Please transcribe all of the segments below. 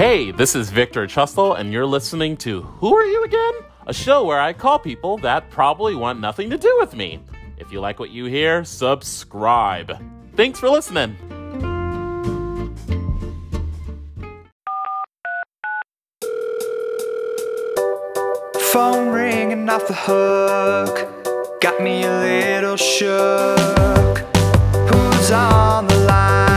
Hey, this is Victor Chustle, and you're listening to Who Are You Again? A show where I call people that probably want nothing to do with me. If you like what you hear, subscribe. Thanks for listening. Phone ringing off the hook, got me a little shook. Who's on the line?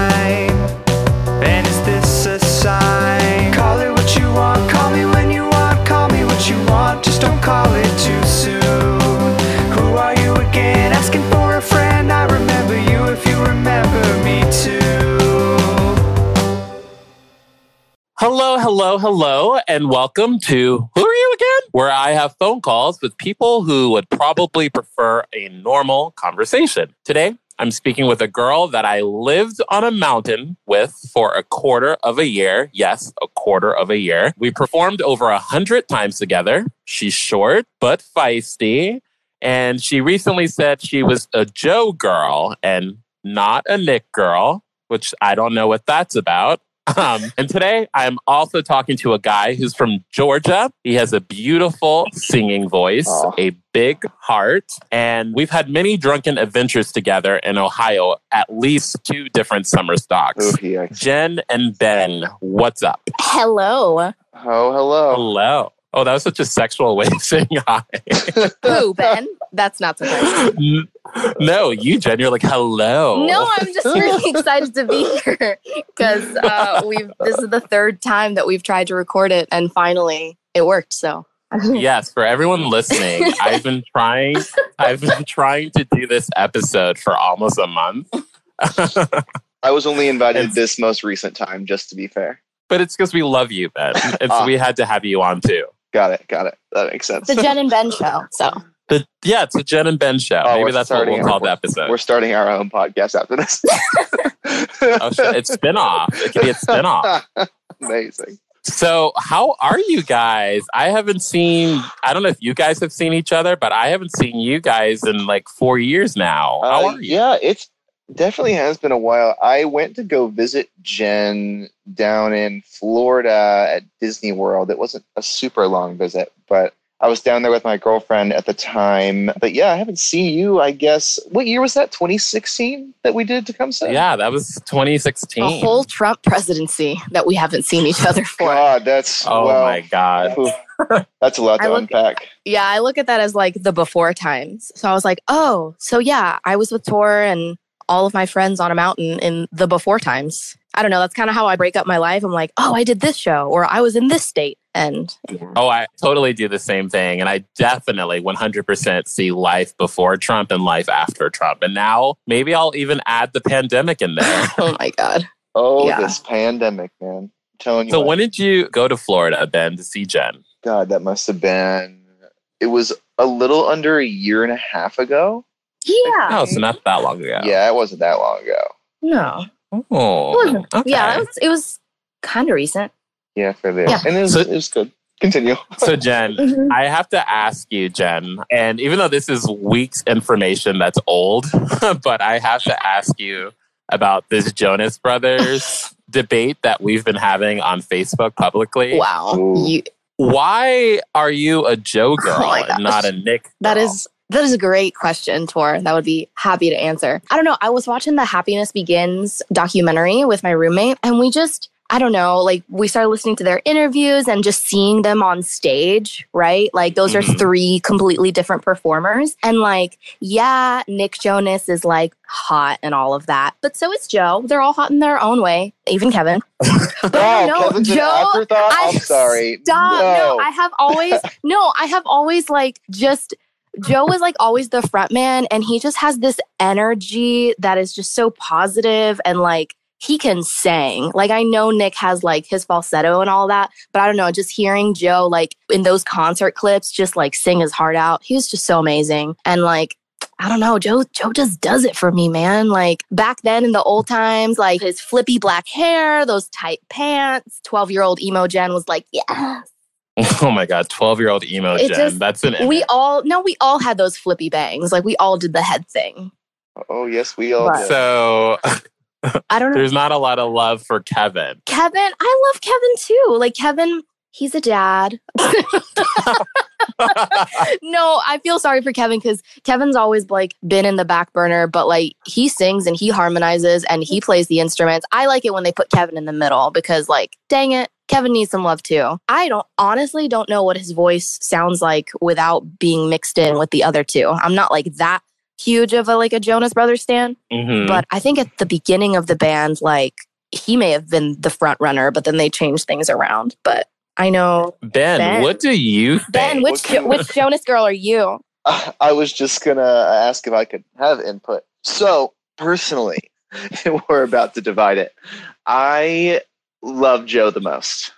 Hello, hello, hello, and welcome to Who Are You Again? Where I have phone calls with people who would probably prefer a normal conversation. Today, I'm speaking with a girl that I lived on a mountain with for a quarter of a year. Yes, a quarter of a year. We performed over a hundred times together. She's short, but feisty. And she recently said she was a Joe girl and not a Nick girl, which I don't know what that's about. Um, and today I'm also talking to a guy who's from Georgia. He has a beautiful singing voice, Aw. a big heart, and we've had many drunken adventures together in Ohio, at least two different summer stocks. Ooh, yikes. Jen and Ben, what's up? Hello. Oh, hello. Hello. Oh, that was such a sexual way of saying hi. Who, Ben? That's not surprising. no, you, Jen, you're like, hello. No, I'm just really excited to be here because uh, we've. This is the third time that we've tried to record it, and finally it worked. So Yes, for everyone listening, I've been trying I've been trying to do this episode for almost a month. I was only invited It's- this most recent time, just to be fair. but it's because we love you, Ben. And so Ah. we had to have you on too. Got it. Got it. That makes sense. the Jen and Ben show. So The, yeah, it's a Jen and Ben show. Oh, Maybe that's what we'll our- call the episode. We're starting our own podcast after this. oh, shit. It's spin-off. It could be a spin-off. Amazing. So how are you guys? I haven't seen I don't know if you guys have seen each other, but I haven't seen you guys in like four years now. How Uh, are you? Yeah, it's definitely has been a while. I went to go visit Jen down in Florida at Disney World. It wasn't a super long visit, but I was down there with my girlfriend at the time. But yeah, I haven't seen you, I guess. What year was that? 2016 that we did to come Tecumseh? Yeah, that was 2016. a whole Trump presidency that we haven't seen each other for. God, that's oh well, my god. oof. that's a lot to look- unpack. Yeah, I look at that as like the before times. So I was like, oh, so yeah, I was with Tor and all of my friends on a mountain in the before times. I don't know. That's kind of how I break up my life. I'm like, oh, I did this show or I was in this state. And yeah. Oh, I totally do the same thing. And I definitely 100% see life before Trump and life after Trump. And now maybe I'll even add the pandemic in there. oh my God. Oh, Yeah. this pandemic, man. I'm telling you. so what. when did you go to Florida, Ben, to see Jen? God, that must have been. It was a little under a year and a half ago. Yeah. Oh, so not that long ago. Yeah, it wasn't that long ago. No. Oh, It okay. Yeah, it was, it was kind of recent. Yeah, for there. Yeah. And it was, So- it was good. Continue. So, Jen, mm-hmm. I have to ask you, Jen, and even though this is weeks information that's old, but I have to ask you about this Jonas Brothers debate that we've been having on Facebook publicly. Wow. You, Why are you a Joe girl Oh and not a Nick? That girl? is that is a great question, Tor. That would be happy to answer. I don't know. I was watching the Happiness Begins documentary with my roommate, and we just I don't know, like we started listening to their interviews and just seeing them on stage, right? Like those are mm-hmm. three completely different performers. And like, yeah, Nick Jonas is like hot and all of that, but so is Joe. They're all hot in their own way, even Kevin. But Oh, no, Kevin's Joe. I- I'm sorry. Stop. No. No. I have always no, I have always like just Joe was like always the front man and he just has this energy that is just so positive and like he can sing. Like I know Nick has like his falsetto and all that, but I don't know, just hearing Joe like in those concert clips just like sing his heart out. He was just so amazing. And like I don't know, Joe Joe just does it for me, man. Like back then in the old times, like his flippy black hair, those tight pants, 12-year-old emo Jen was like, yeah. Oh my god, twelve-year-old emo It Jen. just- That's an We all no, we all had those flippy bangs. Like we all did the head thing. Oh, yes, we all Right. did. so. I don't know. There's not a lot of love for Kevin. Kevin, I love Kevin too. Like Kevin, he's a dad. no, I feel sorry for Kevin because Kevin's always like been in the back burner, but like he sings and he harmonizes and he plays the instruments. I like it when they put Kevin in the middle because like, dang it, Kevin needs some love too. I don't honestly don't know what his voice sounds like without being mixed in with the other two. I'm not like that huge of a like a Jonas Brothers stan, Mhm. but I think at the beginning of the band, like he may have been the front runner, but then they changed things around. But I know ben, Ben. what do you think? Ben, which what kind- which Jonas girl are you? I was just gonna ask if I could have input. So personally, we're about to divide it. I love Joe the most.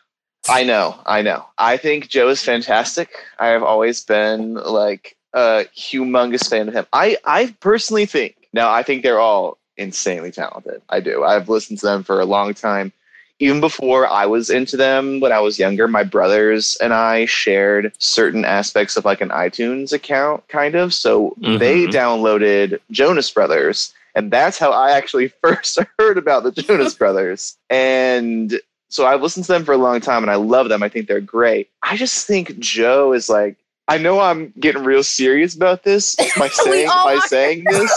I know, I know. I think Joe is fantastic. I have always been like a humongous fan of him. I, I personally think now I think they're all insanely talented. I do. I've listened to them for a long time. Even before I was into them when I was younger, my brothers and I shared certain aspects of like an iTunes account, kind of. So they Mhm. downloaded Jonas Brothers. And that's how I actually first heard about the Jonas Brothers. And so I've listened to them for a long time and I love them. I think they're great. I just think Joe is like, I know I'm getting real serious about this by saying, by saying this,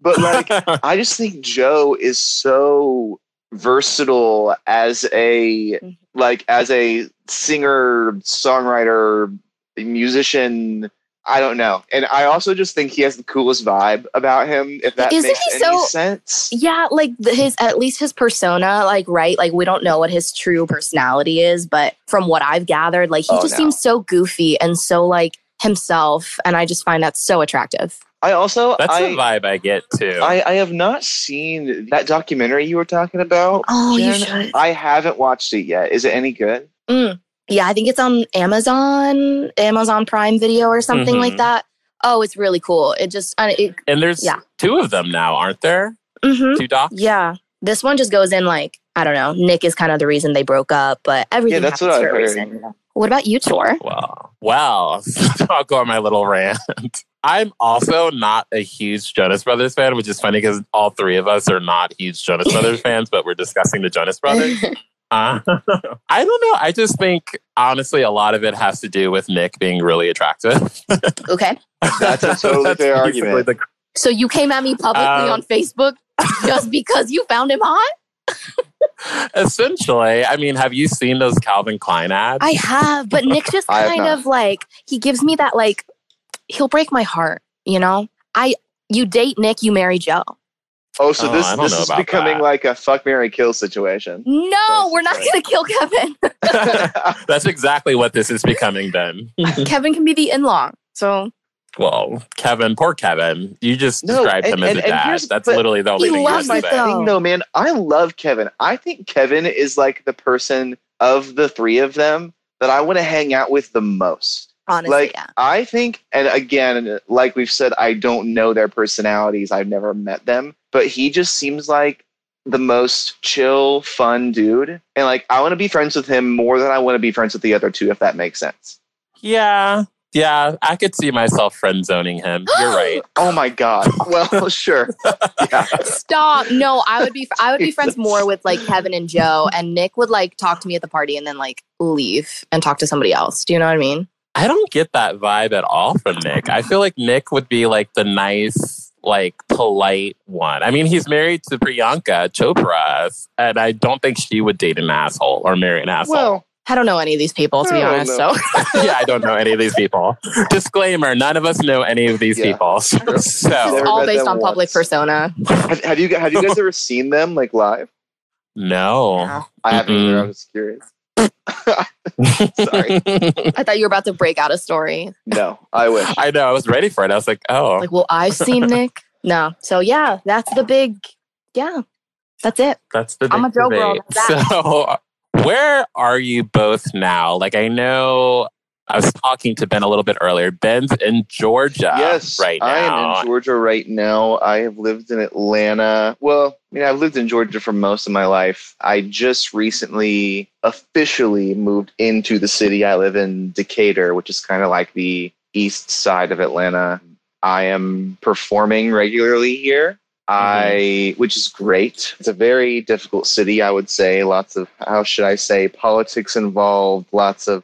but like, I just think Joe is so versatile as a Mhm. like as a singer, songwriter, musician. I don't know. And I also just think he has the coolest vibe about him, if that Isn't makes he any so- sense. Yeah, like his at least his persona, like right, like we don't know what his true personality is, but from what I've gathered, like he Oh, just no. seems so goofy and so like himself, and I just find that so attractive. I also That's I, the vibe I get too. I I have not seen that documentary you were talking about. Oh, you should. I haven't watched it yet. Is it any good? Mm. Yeah, I think it's on Amazon, Amazon Prime Video or something like Mhm. that. Oh, it's really cool. It just, it, and there's Yeah. two of them now, aren't there? mhm. Two docs. yeah. This one just goes in like I don't know. Nick is kind of the reason they broke up, but everything that's happens what for I've heard. reason. What about you, Tor? Well, well, I'll go on my little rant. I'm also not a huge Jonas Brothers fan, which is funny because all three of us are not huge Jonas Brothers fans, but we're discussing the Jonas Brothers. Uh, I don't know. I just think, honestly, a lot of it has to do with Nick being really attractive. okay. That's a totally fair argument. the- So you came at me publicly Um, on Facebook just because you found him hot? essentially, I mean, have you seen those Calvin Klein ads? I have, but Nick just kind of like he gives me that like he'll break my heart, you know? I you date Nick, you marry Joe. Oh, so Oh, this I this is becoming that. like a fuck Mary Kill situation. No, we're not Basically. gonna kill Kevin. That's exactly what this is becoming then. Kevin can be the in-law. So well, Kevin, poor Kevin. You just No, described and- him as a and dad. That's literally the only he thing you loves have it to my thing though, man. I love Kevin. I think Kevin is like the person of the three of them that I want to hang out with the most. Honestly, like yeah. I think, and again, uh, like we've said, I don't know their personalities. I've never met them, but he just seems like the most chill, fun dude. And like I want to be friends with him more than I want to be friends with the other two, if that makes sense. Yeah. Yeah. I could see myself friend zoning him. You're right. Oh my god. Well, sure. Yeah. Stop. No, I would be I would be friends more with like Kevin and Joe and Nick would like talk to me at the party and then like leave and talk to somebody else. Do you know what I mean? I don't get that vibe at all from Nick. I feel like Nick would be like the nice, like polite one. I mean, he's married to Priyanka Chopra, and I don't think she would date an asshole or marry an asshole. Well, I don't know any of these people to be I don't honest. know. So yeah, I don't know any of these people. Disclaimer: None of us know any of these Yeah. people. So, Never all based them on public persona. have, have you have you guys ever seen them like live? no. I haven't Mm-mm. either. I was curious. Sorry. I thought you were about to break out a story. No, I wish. I know. I was ready for it. I was like, oh, Like, well, I've seen Nick. No. So yeah, that's the big yeah. That's it. that's the. I'm a Joe girl, So, uh, where are you both now? Like, I know I was talking to Ben a little bit earlier. Ben's in Georgia yes, right I am in Georgia right now. I have lived in Atlanta. Well, I mean, I've lived in Georgia for most of my life. I just recently officially moved into the city. I live in Decatur, which is kind of like the east side of Atlanta. I am performing regularly here. I, mm-hmm. which is great. It's a very difficult city, I would say. Lots of, how should I say, politics involved, lots of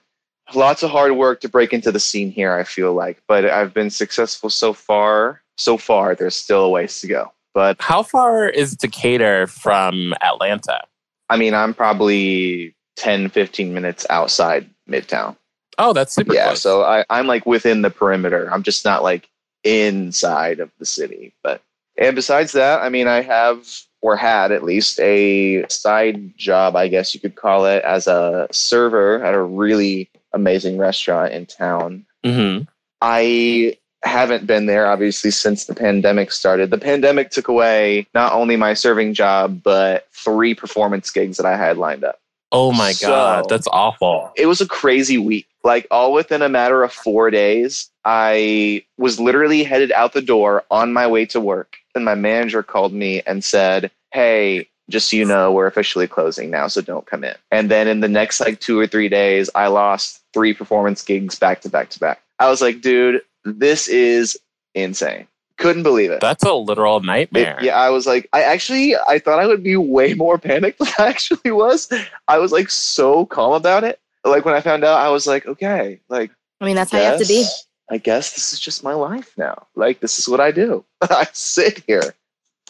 lots of hard work to break into the scene here i feel like but i've been successful so far so far there's still a ways to go but How far is Decatur from Atlanta? i mean i'm probably 10 15 minutes outside midtown Oh, that's super yeah close. so I, i'm like within the perimeter i'm just not like inside of the city but and besides that i mean i have or had at least a side job i guess you could call it as a server at a really amazing restaurant in town hmm I haven't been there obviously since the pandemic started. The pandemic took away not only my serving job, but three performance gigs that I had lined up. Oh my So- god, that's awful. It was a crazy week. Like all within a matter of four days, I was literally headed out the door on my way to work. And my manager called me and said, Hey, just so you know, we're officially closing now, so don't come in. And then in the next like two or three days, I lost three performance gigs back to back to back. I was like, dude, this is insane. Couldn't believe it. That's a literal It- nightmare. yeah, I was like, I actually, I thought I would be way more panicked than I actually was. I was like so calm about it. Like when I found out, I was like, okay, like, I mean, that's how you have to be. Guess- I guess this is just my life now. Like this is what I do. I sit here.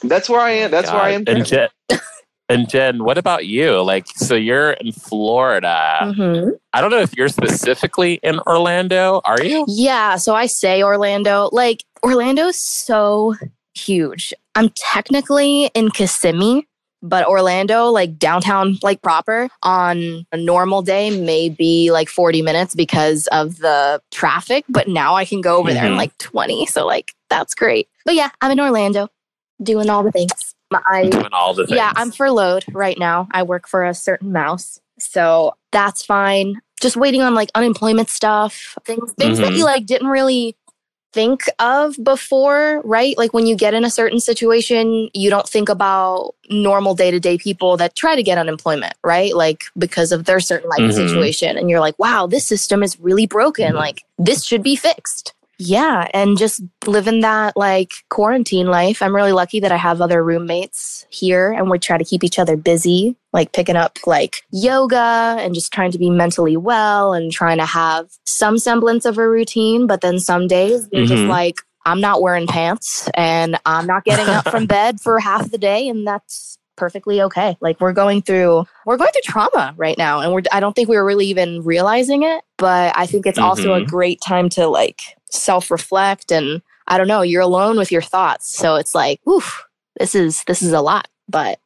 That's where I am. That's where I am. And Jen, and Jen, what about you? Like, so you're in Florida. Mhm. I don't know if you're specifically in Orlando. Are you? Yeah, so I say Orlando. Like Orlando's so huge. I'm technically in Kissimmee, but Orlando, like downtown, like proper, on a normal day may be like 40 minutes because of the traffic. But now I can go over there in Mhm. like 20. So like that's great. But yeah, I'm in Orlando doing all the things. I Doing all the things. yeah, I'm furloughed right now. I work for a certain mouse. So that's fine. Just waiting on like unemployment stuff, things things that Mhm. you like didn't really think of before, right? Like when you get in a certain situation, you don't think about normal day-to-day people that try to get unemployment, right? Like because of their certain life Mhm. situation and you're like, "Wow, this system is really broken. Like this should be fixed." Yeah, and just living that like quarantine life. I'm really lucky that I have other roommates here and we try to keep each other busy, like picking up like yoga and just trying to be mentally well and trying to have some semblance of a routine. But then some days you're just Mhm. like, I'm not wearing pants and I'm not getting up from bed for half the day, and that's perfectly okay. Like we're going through we're going through trauma right now and we're I don't think we were really even realizing it, but I think it's also a Mhm. great time to like self-reflect and I don't know, you're alone with your thoughts. So it's like, oof, this is this is a lot, but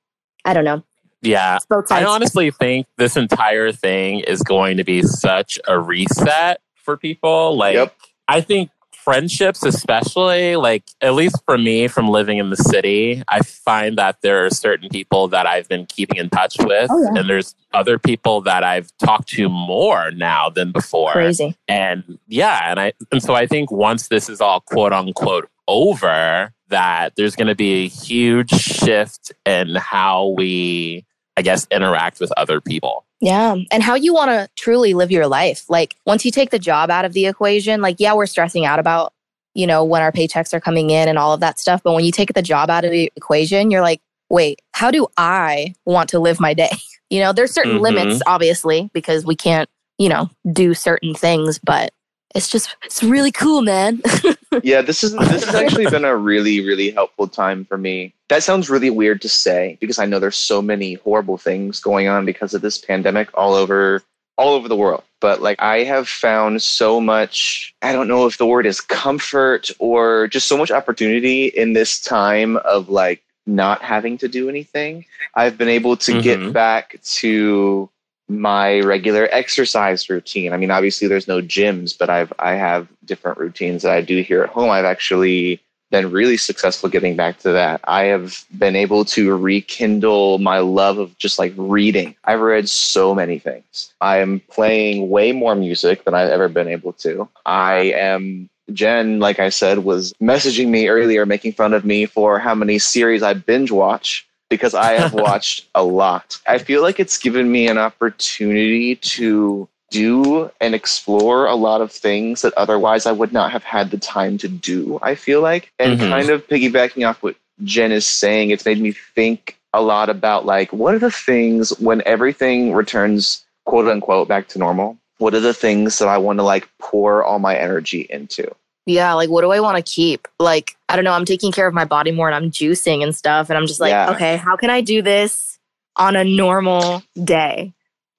I don't know. yeah. I honestly think this entire thing is going to be such a reset for people. Like, Yep. I think friendships, especially, like, at least for me from living in the city, I find that there are certain people that I've been keeping in touch with. Oh, yeah. And there's other people that I've talked to more now than before. Crazy. And yeah, and I and so I think once this is all quote unquote over, that there's going to be a huge shift in how we, I guess, interact with other people. Yeah. And how you want to truly live your life. Like once you take the job out of the equation, like, yeah, we're stressing out about, you know, when our paychecks are coming in and all of that stuff. But when you take the job out of the equation, you're like, wait, how do I want to live my day? You know, there's certain Mhm. limits, obviously, because we can't, you know, do certain things, but it's just, it's really cool, man. yeah, this is this has actually been a really really helpful time for me. That sounds really weird to say because I know there's so many horrible things going on because of this pandemic all over all over the world. But like I have found so much I don't know if the word is comfort or just so much opportunity in this time of like not having to do anything. I've been able to Mhm. get back to my regular exercise routine. I mean, obviously there's no gyms, but I've I have different routines that I do here at home. I've actually been really successful getting back to that. I have been able to rekindle my love of just like reading. I've read so many things. I am playing way more music than I've ever been able to. I am Jen, like I said, was messaging me earlier, making fun of me for how many series I binge watch because I have watched a lot. I feel like it's given me an opportunity to do and explore a lot of things that otherwise I would not have had the time to do, I feel like. And Mhm. kind of piggybacking off what Jen is saying, it's made me think a lot about like, what are the things when everything returns quote unquote back to normal? What are the things that I want to like pour all my energy into? Yeah, like what do I want to keep? Like, I don't know, I'm taking care of my body more and I'm juicing and stuff. And I'm just like, Yeah. okay, how can I do this on a normal day?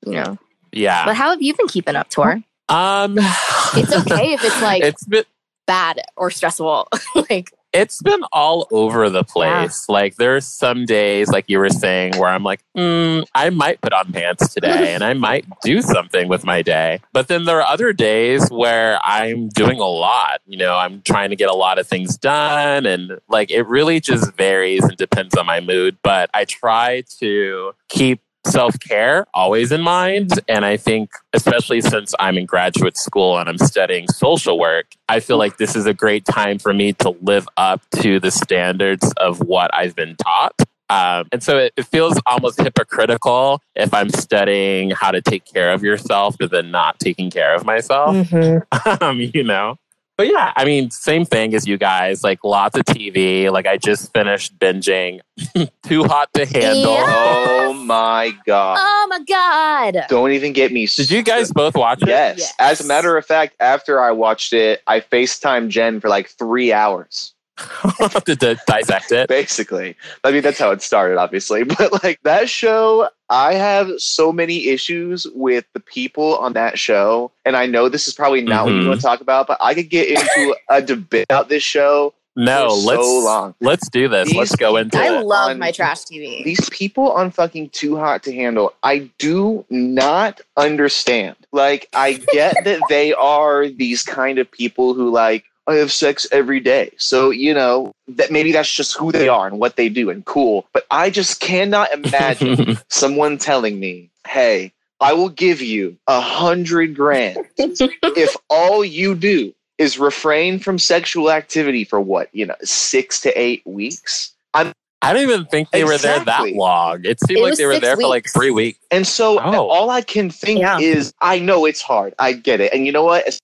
You know. Yeah. But how have you been keeping up, Tor? Um It's okay if it's like it's been bad or stressful. like it's been all over the place. Like there's some days, like you were saying, where I'm like, mm, I might put on pants today and I might do something with my day. But then there are other days where I'm doing a lot. You know, I'm trying to get a lot of things done, and like it really just varies and depends on my mood. But I try to keep self care always in mind. And I think, especially since I'm in graduate school and I'm studying social work, I feel like this is a great time for me to live up to the standards of what I've been taught. Um, and so it, it feels almost hypocritical if I'm studying how to take care of yourself, but then not taking care of myself, um, you know? But yeah, I mean, same thing as you guys, like lots of TV. Like I just finished binging Too Hot to Handle. Yeah. Oh my God. Oh my god. Don't even get me. Did you guys both watch it? Yes. Yes. As a matter of fact, after I watched it, I FaceTime Jen for like three hours. to, to dissect it. Basically. I mean, that's how it started, obviously. But like that show, I have so many issues with the people on that show. And I know this is probably not what Mhm. you want to talk about, but I could get into a debate about this show No, for let's so long. let's do this. These let's go into it. I it. love on- my trash TV. These people on fucking Too Hot to Handle, I do not understand. Like, I get that they are these kind of people who, like, I have sex every day. So, you know, that maybe that's just who they are and what they do and cool. But I just cannot imagine someone telling me, hey, I will give you a hundred grand if all you do is refrain from sexual activity for what, you know, six to eight weeks. I'm I don't even think they were there that long. It seemed It like they were six there for like three weeks. And so Oh. all I can think Yeah. is, I know it's hard. I get it. And you know what? As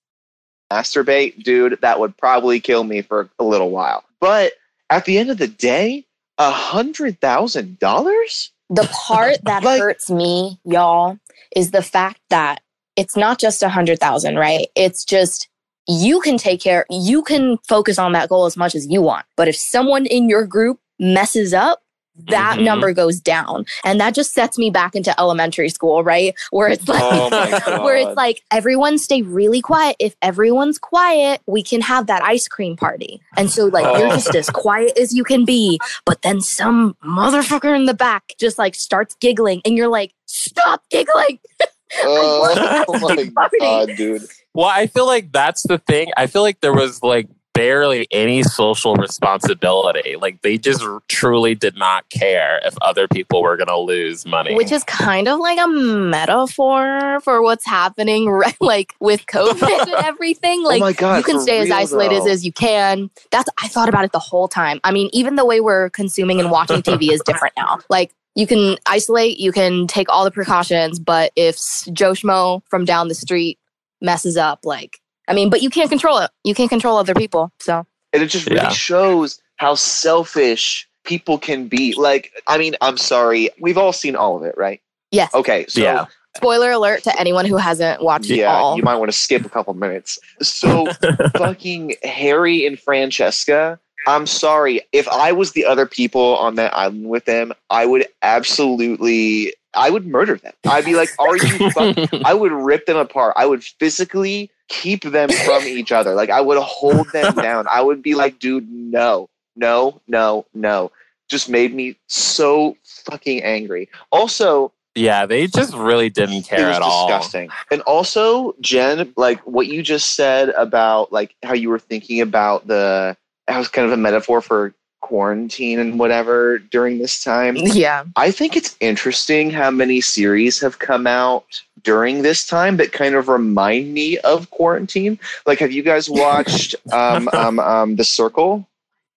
masturbate, dude, that would probably kill me for a little while. But at the end of the day, a hundred thousand dollars? the part that Like- hurts me, y'all, is the fact that it's not just a hundred thousand, right? It's just you can take care, you can focus on that goal as much as you want. But if someone in your group messes up, that Mhm. number goes down. And that just sets me back into elementary school, right? Where it's like Oh where it's like everyone stay really quiet. If everyone's quiet, we can have that ice cream party. And so like you're Oh. just as quiet as you can be, but then some motherfucker in the back just like starts giggling and you're like, "Stop giggling." Oh, my god, dude. Well, I feel like that's the thing. I feel like there was like barely any social responsibility. Like they just truly did not care if other people were going to lose money. Which is kind of like a metaphor for what's happening right like with COVID and everything. Oh like oh god. you can for stay as isolated though. as you can. That's I thought about it the whole time. I mean, even the way we're consuming and watching TV is different now. Like you can isolate, you can take all the precautions, but if s- Joe Schmo from down the street messes up, like I mean, but you can't control it. You can't control other people. So And it just really Yeah. shows how selfish people can be. Like, I mean, I'm sorry. We've all seen all of it, right? yes. Okay. So Yeah. Spoiler alert to anyone who hasn't watched it yeah, all. you might want to skip a couple minutes. So fucking Harry and Francesca. I'm sorry. If I was the other people on that island with them, I would absolutely I would murder them. I'd be like, are you fucking I would rip them apart. I would physically keep them from each other. Like I would hold them down. I would be like, dude, no, no, no, no. Just made me so fucking angry. Also, yeah, they just really didn't care at all. disgusting. And also, Jen, like what you just said about like how you were thinking about the that was kind of a metaphor for quarantine and whatever during this time. yeah. I think it's interesting how many series have come out during this time that kind of remind me of quarantine. Like, have you guys watched um, um, um, The Circle?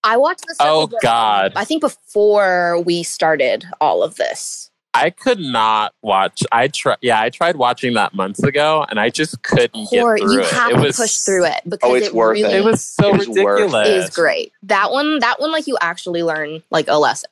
I watched this. Oh, God. I think before we started all of this. I could not watch. I tried. Yeah, I tried watching that months ago, and I just couldn't get through you it. have it to was push through it because oh, it's it worth really It was so It was worth ridiculous. is great. That one, that one, like you actually learn like a lesson.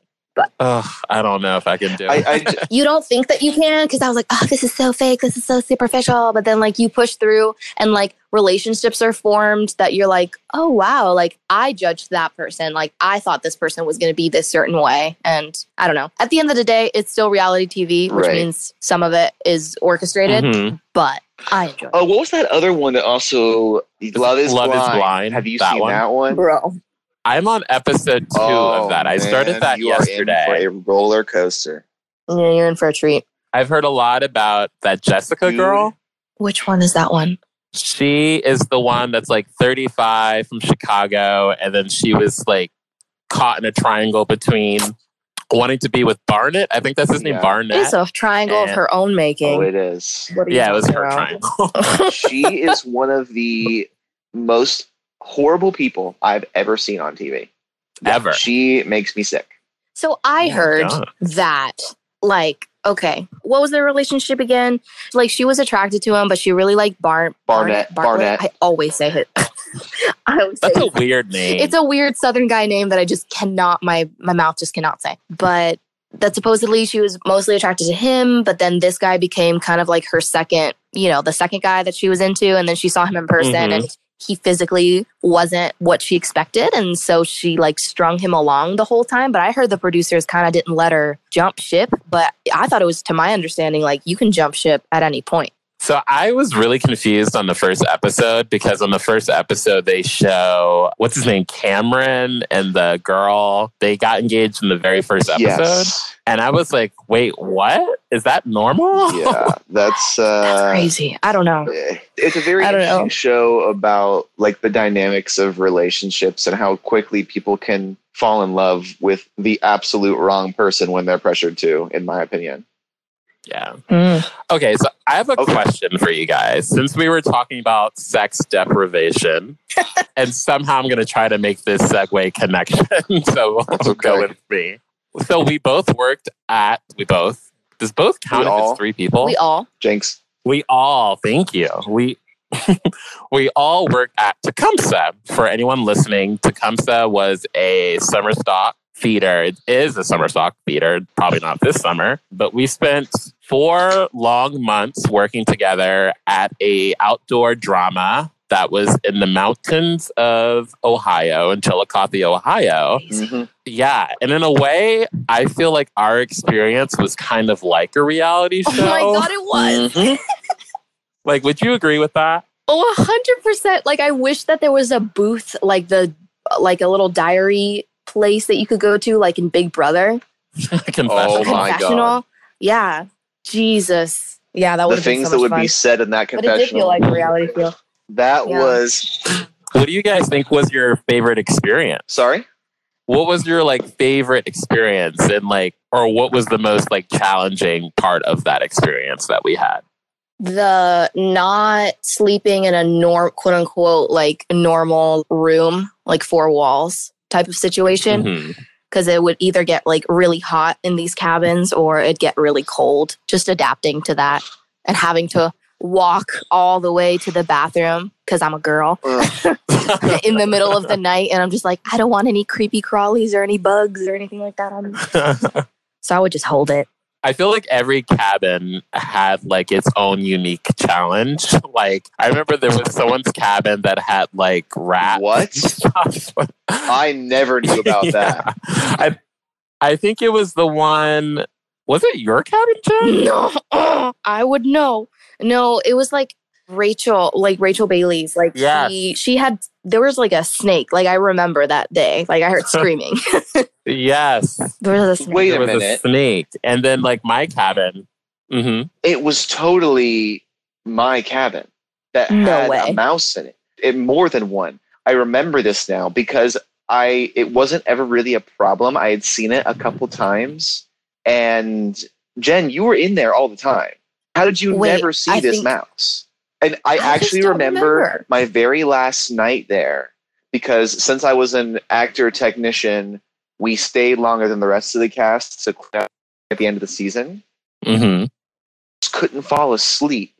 Ugh, I don't know if I can do I, it. I j- You don't think that you can because I was like, oh, this is so fake. This is so superficial. But then like you push through and like relationships are formed that you're like, oh wow, like I judged that person. Like I thought this person was going to be this certain way, and I don't know. At the end of the day, it's still reality TV, which Right. means some of it is orchestrated. Mhm. But I enjoy. it. oh, what was that other one that also Love is Love is Blind? Blind, Have you that seen one? that one? bro. I'm on episode two Oh, of that. I man, started that you are in yesterday. for a roller coaster. Yeah, you're in for a treat. I've heard a lot about that Jessica Dude. girl. Which one is that one? She is the one that's like 35 from Chicago, and then she was like caught in a triangle between wanting to be with Barnett. I think that's his name, Barnett. It's a triangle of her own making. Oh, it is. What yeah, it was her about? triangle. she is one of the most horrible people I've ever seen on TV. Ever. She makes me sick. So I Oh heard God. that, like, okay, what was their relationship again? Like, she was attracted to him, but she really liked Bar- Barnett, Bartlett. Barnett. I always say it. I always say That's a it. weird name. It's a weird Southern guy name that I just cannot. My my mouth just cannot say. But that supposedly she was mostly attracted to him, but then this guy became kind of like her second, you know, the second guy that she was into, and then she saw him in person, Mhm. and he physically wasn't what she expected, and so she like strung him along the whole time. But I heard the producers kind of didn't let her jump ship, but I thought it was, to my understanding, like you can jump ship at any point. So I was really confused on the first episode because on the first episode they show what's his name Cameron and the girl they got engaged in the very first episode Yes. and I was like wait what is that normal Yeah. That's uh That's crazy. I don't know. it's a very interesting know. show about like the dynamics of relationships and how quickly people can fall in love with the absolute wrong person when they're pressured to, in my opinion. Yeah Mm. okay so I have a Okay. question for you guys since we were talking about sex deprivation and somehow I'm gonna try to make this segue connection so That's go with me so we both worked at we both does both count We if all- it's three people We all. Jinx. We all, thank you. We we all work at Tecumseh. For anyone listening, Tecumseh was a summer stock feeder. It is a summer stock feeder, probably not this summer, but we spent four long months working together at a outdoor drama that was in the mountains of Ohio, in Chillicothe, Ohio. Mhm. Yeah, and in a way, I feel like our experience was kind of like a reality show. Oh my god, it was. Mhm. Like, would you agree with that? Oh, a hundred percent. Like I wish that there was a booth, like the like a little diary place that you could go to, like in Big Brother. Confessional. Oh my confessional. God. Yeah. Jesus. Yeah, that would The things so that would fun. be said in that confession. but it did feel like a reality feel. that Yeah. was What do you guys think was your favorite experience? sorry. What was your like favorite experience and like, or what was the most like challenging part of that experience that we had? The not sleeping in a norm quote unquote like normal room, like four walls type of situation. Mhm. Because it would either get like really hot in these cabins or it'd get really cold. Just adapting to that and having to walk all the way to the bathroom because I'm a girl in the middle of the night and I'm just like, I don't want any creepy crawlies or any bugs or anything like that on me. So I would just hold it. I feel like every cabin had like its own unique challenge. Like I remember there was someone's cabin that had like rats. What? I never knew about that. I I think it was the one. Was it your cabin, Jen? No, I would know. No, it was like Rachel, like Rachel Bailey's. Like Yes. she, she had. There was like a snake. Like I remember that day. Like I heard screaming. Yes, there was a snake. Wait there a was a snake, and then like my cabin. hmm It was totally my cabin that No had way. a mouse in it. it. More than one. I remember this now because I it wasn't ever really a problem. I had seen it a couple times, and Jen, you were in there all the time. How did you Wait, never see I this think- mouse? And I, I actually remember, remember. my very last night there because since I was an actor technician, we stayed longer than the rest of the cast to at the end of the season. Mm-hmm. just couldn't fall asleep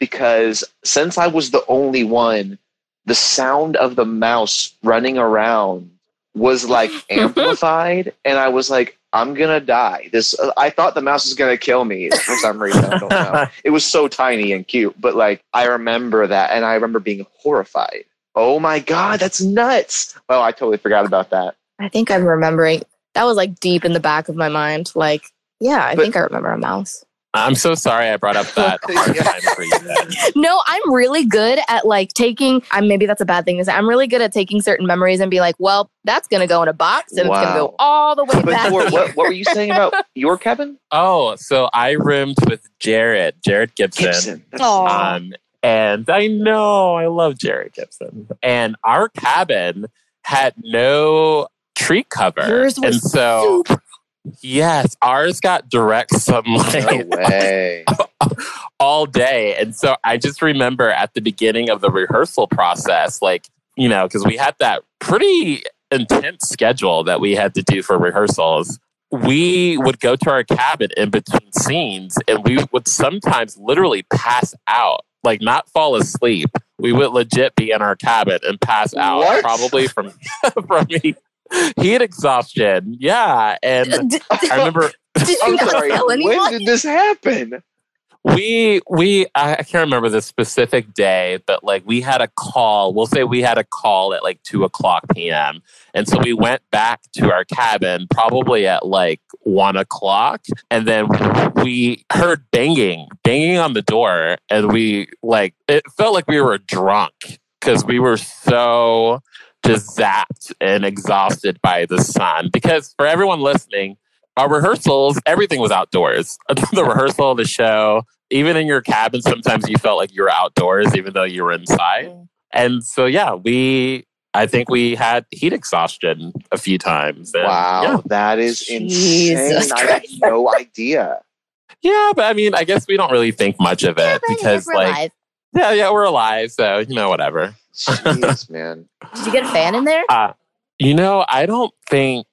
because since I was the only one, the sound of the mouse running around was like amplified, and I was like, "I'm gonna die." This I thought the mouse was gonna kill me for some reason. I don't know. It was so tiny and cute, but like I remember that, and I remember being horrified. Oh my god, that's nuts! Oh, I totally forgot about that. I think I'm remembering. That was like deep in the back of my mind. Like, yeah, I But- think I remember a mouse. I'm so sorry I brought up that hard time for you. No, I'm really good at like taking. I maybe that's a bad thing to say. I'm really good at taking certain memories and be like, well, that's gonna go in a box and it's gonna go all the way But back. Tor, what, what were you saying about your cabin? Oh, so I roomed with Jared, Jared Gibson. Gibson. Um, and I know I love Jared Gibson. And our cabin had no tree cover. Yours was and so super- yes, ours got direct No sunlight way. all day. And so I just remember at the beginning of the rehearsal process, like, you know, because we had that pretty intense schedule that we had to do for rehearsals. We would go to our cabin in between scenes and we would sometimes literally pass out, like not fall asleep. We would legit be in our cabin and pass out, What? probably from from heat, heat exhaustion. Yeah. And Did, I remember did you I'm sorry. tell anyone? When did this happen? we we I I can't remember the specific day, but like we had a call. We'll say we had a call at like two o'clock p.m. And so we went back to our cabin probably at like one o'clock, and then we heard banging, banging on the door, and we like it felt like we were drunk because we were so just zapped and exhausted by the sun. Because for everyone listening, our rehearsals, everything was outdoors. the rehearsal, the show, even in your cabin, sometimes you felt like you were outdoors, even though you were inside. And so, yeah, we, I think we had heat exhaustion a few times. And, Wow, Yeah. that is Jesus insane. I had no idea. yeah, but I mean, I guess we don't really think much of it because, like, live. yeah, yeah, we're alive. So, you know, whatever. Jeez, man. did you get a fan in there? Uh, you know, I don't think,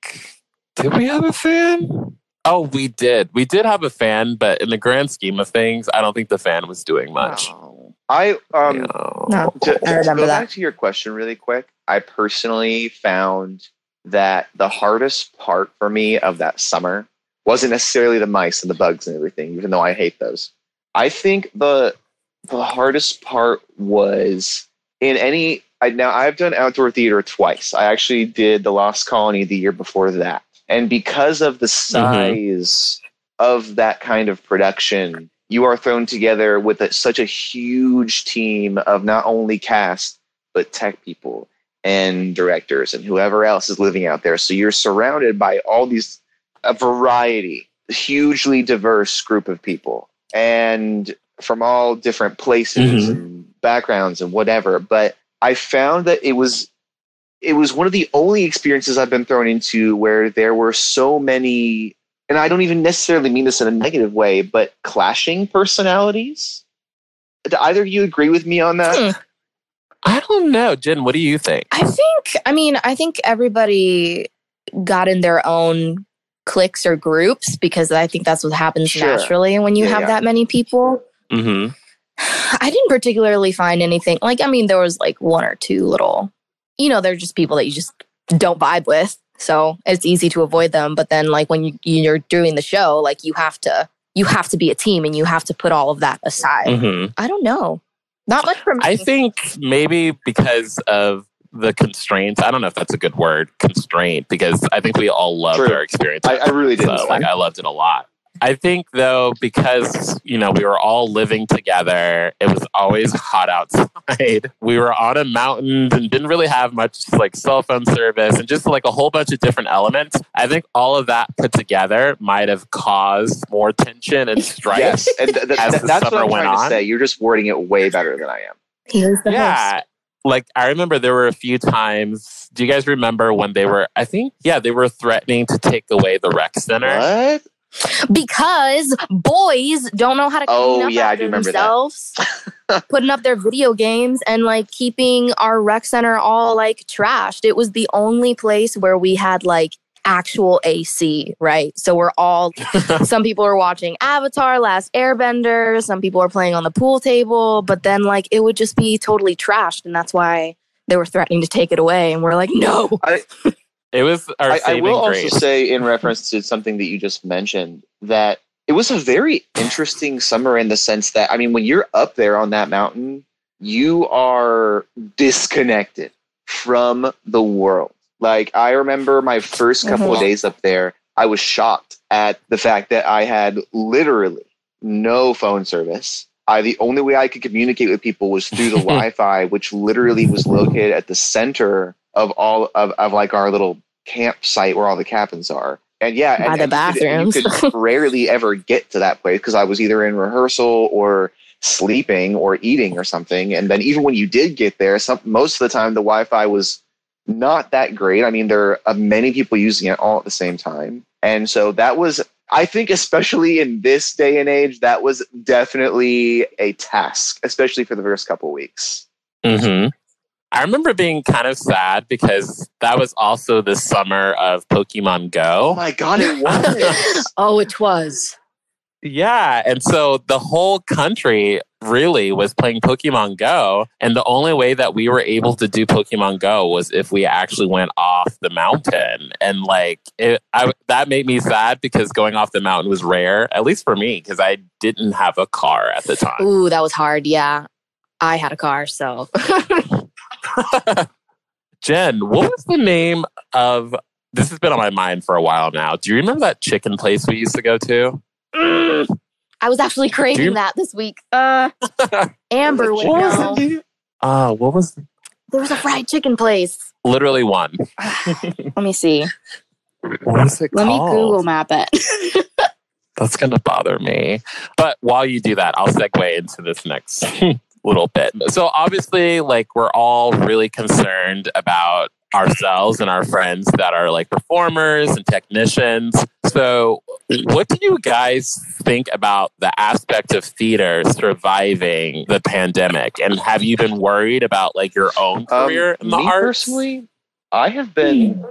did we have a fan? Oh, we did. We did have a fan, but in the grand scheme of things, I don't think the fan was doing much. Oh. I um No. No. to, I to remember go that. back to your question really quick. I personally found that the hardest part for me of that summer wasn't necessarily the mice and the bugs and everything, even though I hate those. I think the the hardest part was in any I now I've done outdoor theater twice. I actually did the Lost Colony the year before that. And because of the mm-hmm. size of that kind of production, you are thrown together with a, such a huge team of not only cast but tech people and directors and whoever else is living out there. So you're surrounded by all these a variety, hugely diverse group of people, and from all different places Mhm. and backgrounds and whatever. But I found that it was it was one of the only experiences I've been thrown into where there were so many, and I don't even necessarily mean this in a negative way, but clashing personalities. Do either of you agree with me on that? Hmm. I don't know. Jen, what do you think? I think, I mean, I think everybody got in their own cliques or groups because I think that's what happens Sure. naturally when you Yeah, have yeah. that many people. Hmm I didn't particularly find anything like, I mean, there was like one or two little, you know, they're just people that you just don't vibe with. So it's easy to avoid them. But then, like, when you, you're doing the show, like, you have to, you have to be a team and you have to put all of that aside. hmm I don't know. Not much for me. I think maybe because of the constraints. I don't know if that's a good word, constraint, because I think we all loved True. our experience. I, I really did. so, like, I loved it a lot. I think though, because you know we were all living together, it was always hot outside. We were on a mountain and didn't really have much like cell phone service and just like a whole bunch of different elements. I think all of that put together might have caused more tension and strife. yes, and th- th- As th- the that's what summer I'm went trying to say. You're just wording it way better than I am. Here's the host. yeah. Like I remember there were a few times. Do you guys remember when they were? I think yeah, they were threatening to take away the rec center. What? Because boys don't know how to clean Oh, up yeah, I do remember that. themselves, putting up their video games and like keeping our rec center all like trashed. It was the only place where we had like actual AC, right? So we're all some people are watching Avatar, Last Airbender, some people are playing on the pool table, but then like it would just be totally trashed and that's why they were threatening to take it away and we're like, "No." I, It was our I, I will grace. also say, in reference to something that you just mentioned, that it was a very interesting summer in the sense that, I mean, when you're up there on that mountain, you are disconnected from the world. Like, I remember my first couple of Mhm. days up there, I was shocked at the fact that I had literally no phone service. I, the only way I could communicate with people was through the Wi-Fi, which literally was located at the center of all of, of like our little campsite where all the cabins are. And yeah, By and, the and you could- and You could rarely ever get to that place because I was either in rehearsal or sleeping or eating or something. And then even when you did get there, some most of the time the Wi-Fi was not that great. I mean, there are many people using it all at the same time, and so that was. I think, especially in this day and age, that was definitely a task, especially for the first couple of weeks. hmm I remember being kind of sad because that was also the summer of Pokemon Go. Oh my god, it was! oh, it was. Yeah. And so the whole country really was playing Pokemon Go. And the only way that we were able to do Pokemon Go was if we actually went off the mountain. And like, it, I, that made me sad because going off the mountain was rare, at least for me, because I didn't have a car at the time. Ooh, that was hard. Yeah. I had a car, so Jen, what was the name of this has been on my mind for a while now. Do you remember that chicken place we used to go to? I was actually craving you- that this week. Uh Amber would What was know. Uh, what was There was a fried chicken place. literally one? Let me see. What was it Let me? Google map it. That's gonna bother me. But while you do that, I'll segue into this next little bit. So obviously, like we're all really concerned about ourselves and our friends that are like performers and technicians. So what do you guys think about the aspect of theater surviving the pandemic? And have you been worried about like your own Um, career in the me arts? personally, I have been,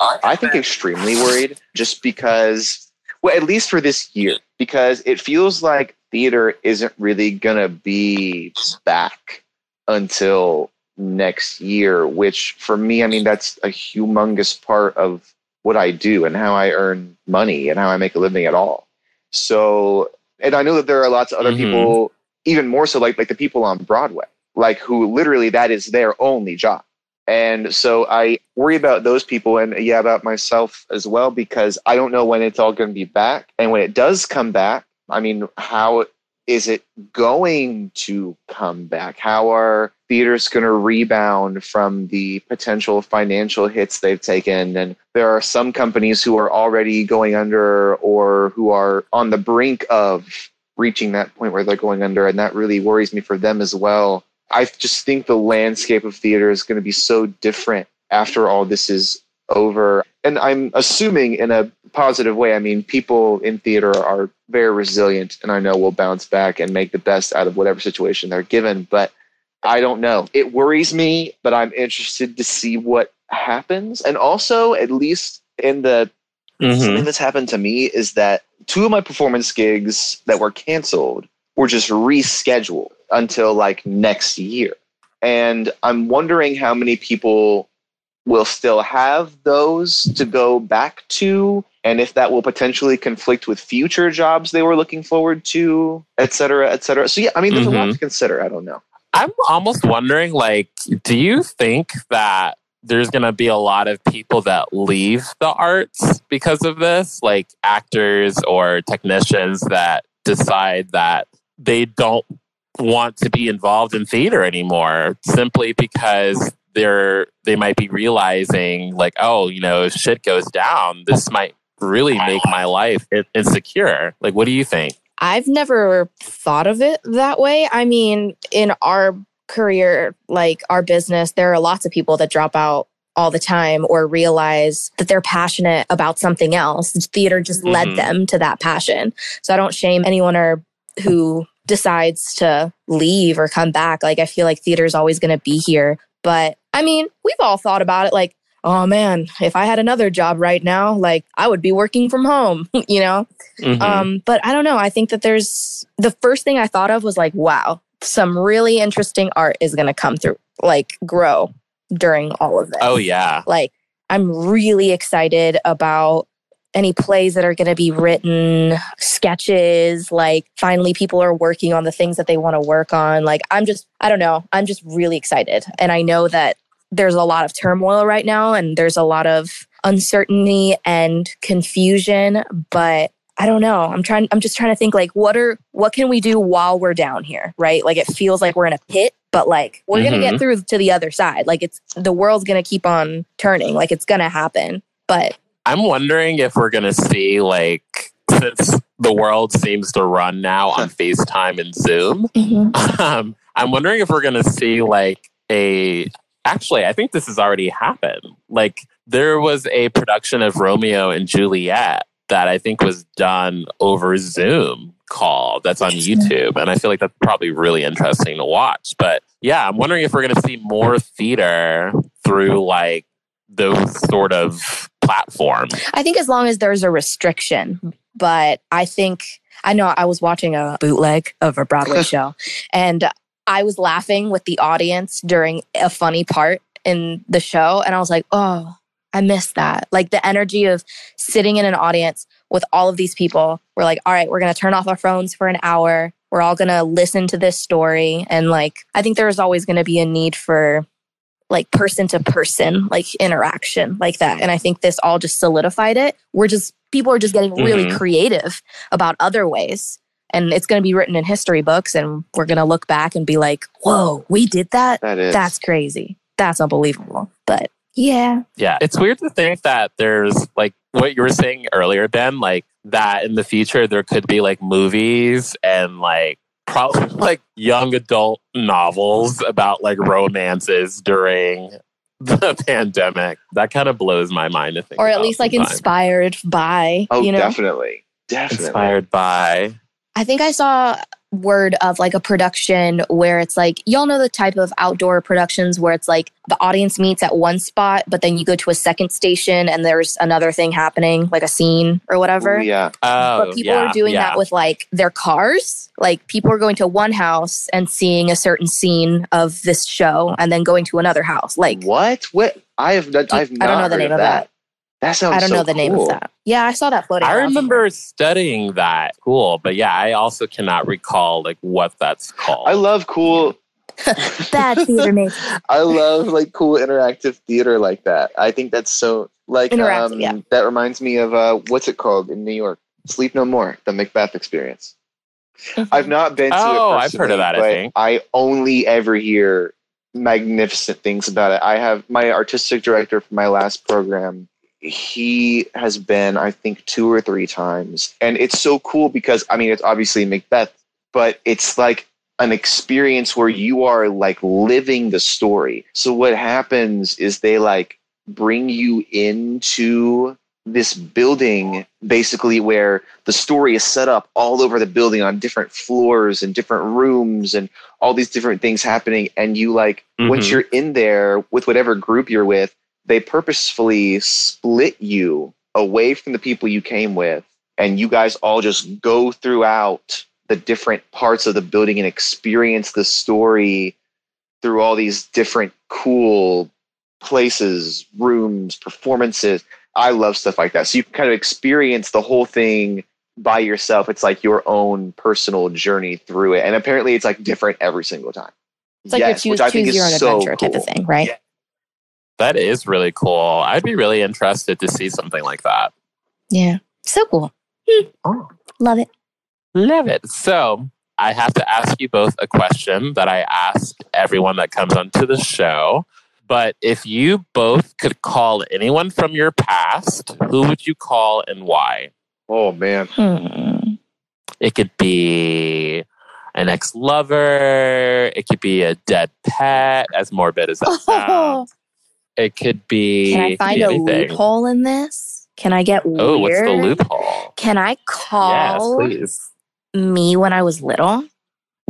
I think, extremely worried just because, well, at least for this year, because it feels like theater isn't really going to be back until next year, which for me, I mean, that's a humongous part of what I do and how I earn money and how I make a living at all. So, and I know that there are lots of other Mhm. people, even more so, like like the people on Broadway, like who literally that is their only job. And so I worry about those people and yeah, about myself as well, because I don't know when it's all going to be back. And when it does come back, I mean, how is it going to come back? How are theaters going to rebound from the potential financial hits they've taken? And there are some companies who are already going under or who are on the brink of reaching that point where they're going under. And that really worries me for them as well. I just think the landscape of theater is going to be so different after all this is over. And I'm assuming in a positive way. I mean, people in theater are very resilient and I know will bounce back and make the best out of whatever situation they're given. But I don't know. It worries me, but I'm interested to see what happens. And also, at least in the Mhm. something that's happened to me is that two of my performance gigs that were canceled were just rescheduled until like next year. And I'm wondering how many people will still have those to go back to and if that will potentially conflict with future jobs they were looking forward to, et cetera, et cetera. So yeah, I mean there's a lot Mhm. to consider. I don't know. I'm almost wondering, like, do you think that there's going to be a lot of people that leave the arts because of this, like actors or technicians that decide that they don't want to be involved in theater anymore simply because they're they might be realizing like oh you know if shit goes down this might really make my life insecure like what do you think I've never thought of it that way. I mean, in our career, like our business, there are lots of people that drop out all the time or realize that they're passionate about something else. Theater just Mhm. led them to that passion. So I don't shame anyone or who decides to leave or come back. Like I feel like theater is always going to be here. But I mean, we've all thought about it. Like oh man, if I had another job right now, like I would be working from home, you know? Mhm. Um, but I don't know. I think that there's the first thing I thought of was like, wow, some really interesting art is going to come through, like grow during all of this. oh yeah. Like, I'm really excited about any plays that are going to be written, sketches. Like, finally, people are working on the things that they want to work on. Like, I'm just, I don't know. I'm just really excited. And I know that there's a lot of turmoil right now and there's a lot of uncertainty and confusion, but I don't know. I'm trying I'm just trying to think like what are what can we do while we're down here, right? Like it feels like we're in a pit, but like we're going to get through to the other side. Like it's the world's going to keep on turning. Like it's going to happen. But I'm wondering if we're gonna see like since the world seems to run now on FaceTime and Zoom. Um, I'm wondering if we're gonna see like a actually I think this has already happened. Like there was a production of Romeo and Juliet that I think was done over Zoom call that's on YouTube. And I feel like that's probably really interesting to watch. But yeah, I'm wondering if we're gonna see more theater through like those sort of platforms. I think as long as there's a restriction, but I think I know I was watching a bootleg of a Broadway show and I was laughing with the audience during a funny part in the show and I was like, "Oh, I missed that." Like the energy of sitting in an audience with all of these people. We're like, "All right, we're going to turn off our phones for an hour. We're all going to listen to this story." And like I think there's always going to be a need for like person to person like interaction like that and i think this all just solidified it we're just people are just getting really Mhm. creative about other ways and it's going to be written in history books and we're going to look back and be like whoa we did that That is. that's crazy that's unbelievable but yeah Yeah. It's weird to think that there's like what you were saying earlier, Ben, like that in the future there could be like movies and like probably like young adult novels about like romances during the pandemic. That kind of blows my mind to think or at about least like sometimes. inspired by oh, you know definitely. Definitely. inspired by. I think I saw word of like a production where it's like y'all know the type of outdoor productions where it's like the audience meets at one spot but then you go to a second station and there's another thing happening like a scene or whatever Ooh, yeah. Oh, but people yeah, are doing yeah. that with like their cars like people are going to one house and seeing a certain scene of this show and then going to another house like what? What? I have not. I've I don't know the name of of that. that. That sounds. i don't so know the name of that yeah i saw that floating I around remember studying that. Cool. But yeah, I also cannot recall like what that's called. I love cool. somewhere. bad theater makes I love like cool interactive theater like that. I think that's so like um, yeah. that reminds me of uh what's it called in New York? Sleep No More, the Macbeth experience. I've not been to Oh, it I've heard of personally, that, I think. I only ever hear magnificent things about it. I have my artistic director for my last program. He has been, I think, two or three times. And it's so cool because I mean it's obviously Macbeth, but it's like an experience where you are like living the story. So what happens is they like bring you into this building basically where the story is set up all over the building on different floors and different rooms and all these different things happening and you like once Mhm. you're in there with whatever group you're with they purposefully split you away from the people you came with and you guys all just go throughout the different parts of the building and experience the story through all these different cool places, rooms, performances. I love stuff like that. So you can kind of experience the whole thing by yourself. It's like your own personal journey through it. And apparently it's like different every single time. it's like Yes, your which choose, I think choose is your own so adventure type of thing right Yeah. That is really cool. I'd be really interested to see something like that. yeah so cool Hmm. Oh. love it Love it. So I have to ask you both a question that I ask everyone that comes onto the show. But if you both could call anyone from your past, who would you call and why? Oh man. Hmm. It could be an ex lover, it could be a dead pet, as morbid as that sounds. It could be. Can I find be a loophole in this? Can I get weird? Oh, what's the loophole? Can I Yes, call please. me when I was little?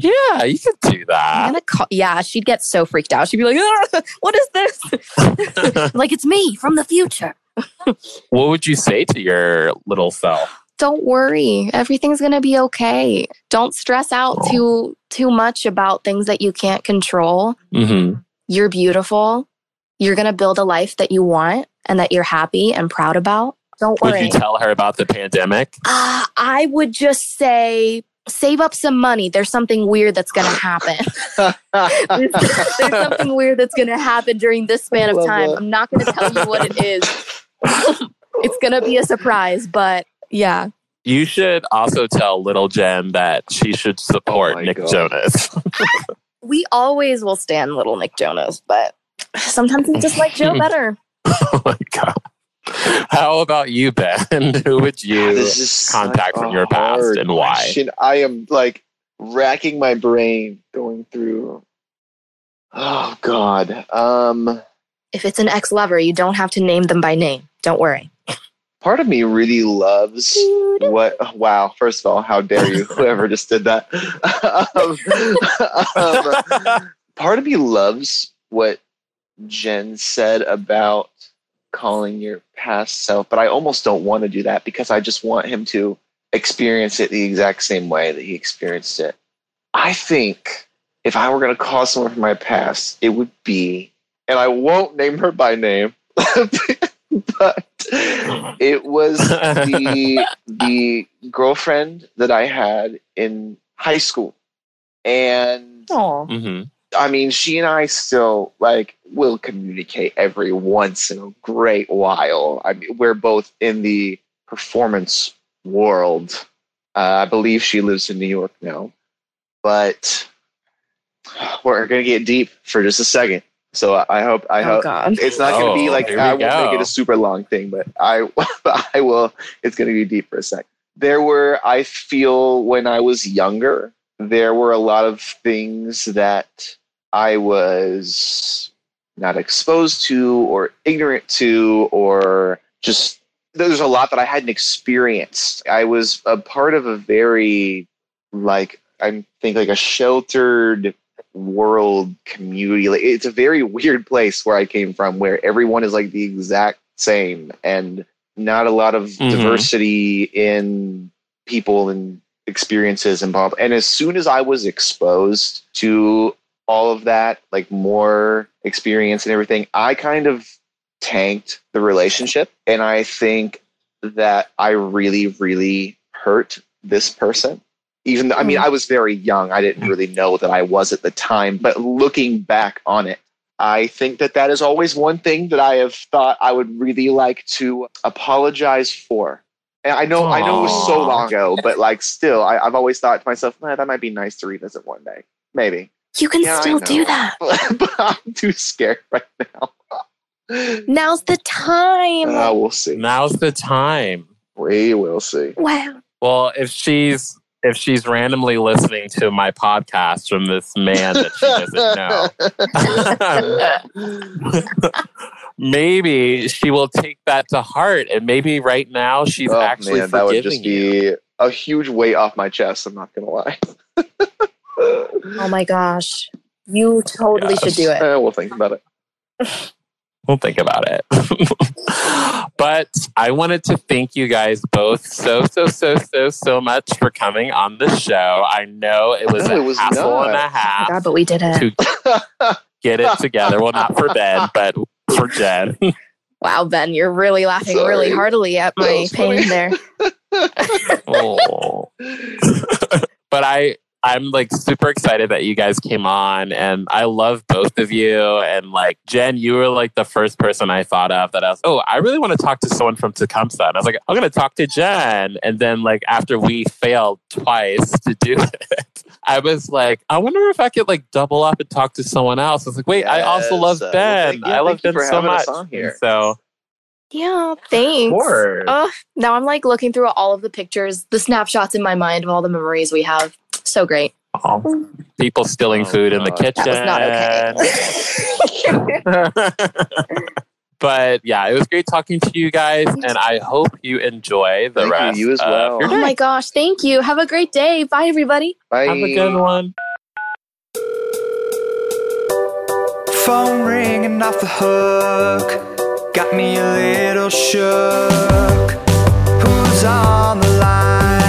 Yeah, you could do I'm that. gonna call. Yeah, she'd get so freaked out. She'd be like, "Ah, "What is this?" like it's me from the future. what would you say to your little self? Don't worry, everything's gonna be okay. Don't stress out Oh. too too much about things that you can't control. hmm You're beautiful. You're gonna build a life that you want and that you're happy and proud about. Don't worry. Would worry. you tell her about the pandemic? Uh, I would just say save up some money. There's something weird that's going to happen. there's, there's something weird that's going to happen during this span of time. that. I'm not going to tell you what it is. it's going to be a surprise, but yeah. You should also tell little Jen that she should support Oh Nick God. Jonas. We always will stand little Nick Jonas, but sometimes we just like Joe better. oh my god. How about you, Ben? Who would you This contact from your past hard and why? question. I am like racking my brain going through. Oh God. Um, If it's an ex lover, you don't have to name them by name. Don't worry. part of me really loves what. Wow. First of all, how dare you? Whoever just did that. um, um, part of me loves what Jen said about calling your past self, but I almost don't want to do that because I just want him to experience it the exact same way that he experienced it. I think if I were going to call someone from my past, it would be, and I won't name her by name, but it was the the girlfriend that I had in high school, and Oh, hmm I mean, she and I still like will communicate every once in a great while. I mean, we're both in the performance world. Uh, I believe she lives in New York now, but we're gonna get deep for just a second. So I, I hope I oh hope God. it's not gonna be Oh, like here we I won't make it a super long thing, but I I will. It's gonna be deep for a second. There were I feel when I was younger, there were a lot of things that I was not exposed to or ignorant to or just there's a lot that I hadn't experienced. I was a part of a very like I think like a sheltered world community. Like it's a very weird place where I came from where everyone is like the exact same and not a lot of Mhm. diversity in people and experiences and. And as soon as I was exposed to all of that, like more experience and everything, I kind of tanked the relationship. And I think that I really, really hurt this person. Even though, I mean, hmm. I was very young. I didn't hmm. really know that I was at the time. But looking back on it, I think that that is always one thing that I have thought I would really like to apologize for. And I know, I know it was so long ago, but like still, I, I've always thought to myself, man, that might be nice to revisit one day, maybe. You can Yeah, still do that. but I'm too scared right now. Now's the time. Uh, we'll see. Now's the time. We will see. wow. Well, if she's if she's randomly listening to my podcast from this man that she doesn't know, maybe she will take that to heart, and maybe right now she's oh actually man, that would just you. be a huge weight off my chest. I'm not gonna lie. Oh my gosh. You totally should do it. Eh, we'll think about it. We'll think about it. but I wanted to thank you guys both so, so, so, so, so much for coming on the show. I know it was No, a it was hassle not. and a Oh half God, but we did it. to get it together. Well, not for Ben, but for Jen. Wow, Ben, you're really laughing really heartily at my pain funny. there. Oh. but I I'm like super excited that you guys came on and I love both of you and like Jen you were like the first person I thought of that I was oh I really want to talk to someone from Tecumseh. And I was like I'm gonna talk to Jen. And then like after we failed twice to do it I was like I wonder if I could like double up and talk to someone else. I was like wait I also love uh, well, Ben. thank- I love Ben so much. So yeah, thanks. Now I'm like looking through all of the pictures, the snapshots in my mind of all the memories we have. So great. Oh, people stealing oh, food in the kitchen. That was not okay. but yeah, it was great talking to you guys, and I hope you enjoy the thank rest. You, you as well. Oh my gosh, thank you. Have a great day. Bye, everybody. Bye. Have a good one. Phone ringing off the hook got me a little shook. Who's on the line?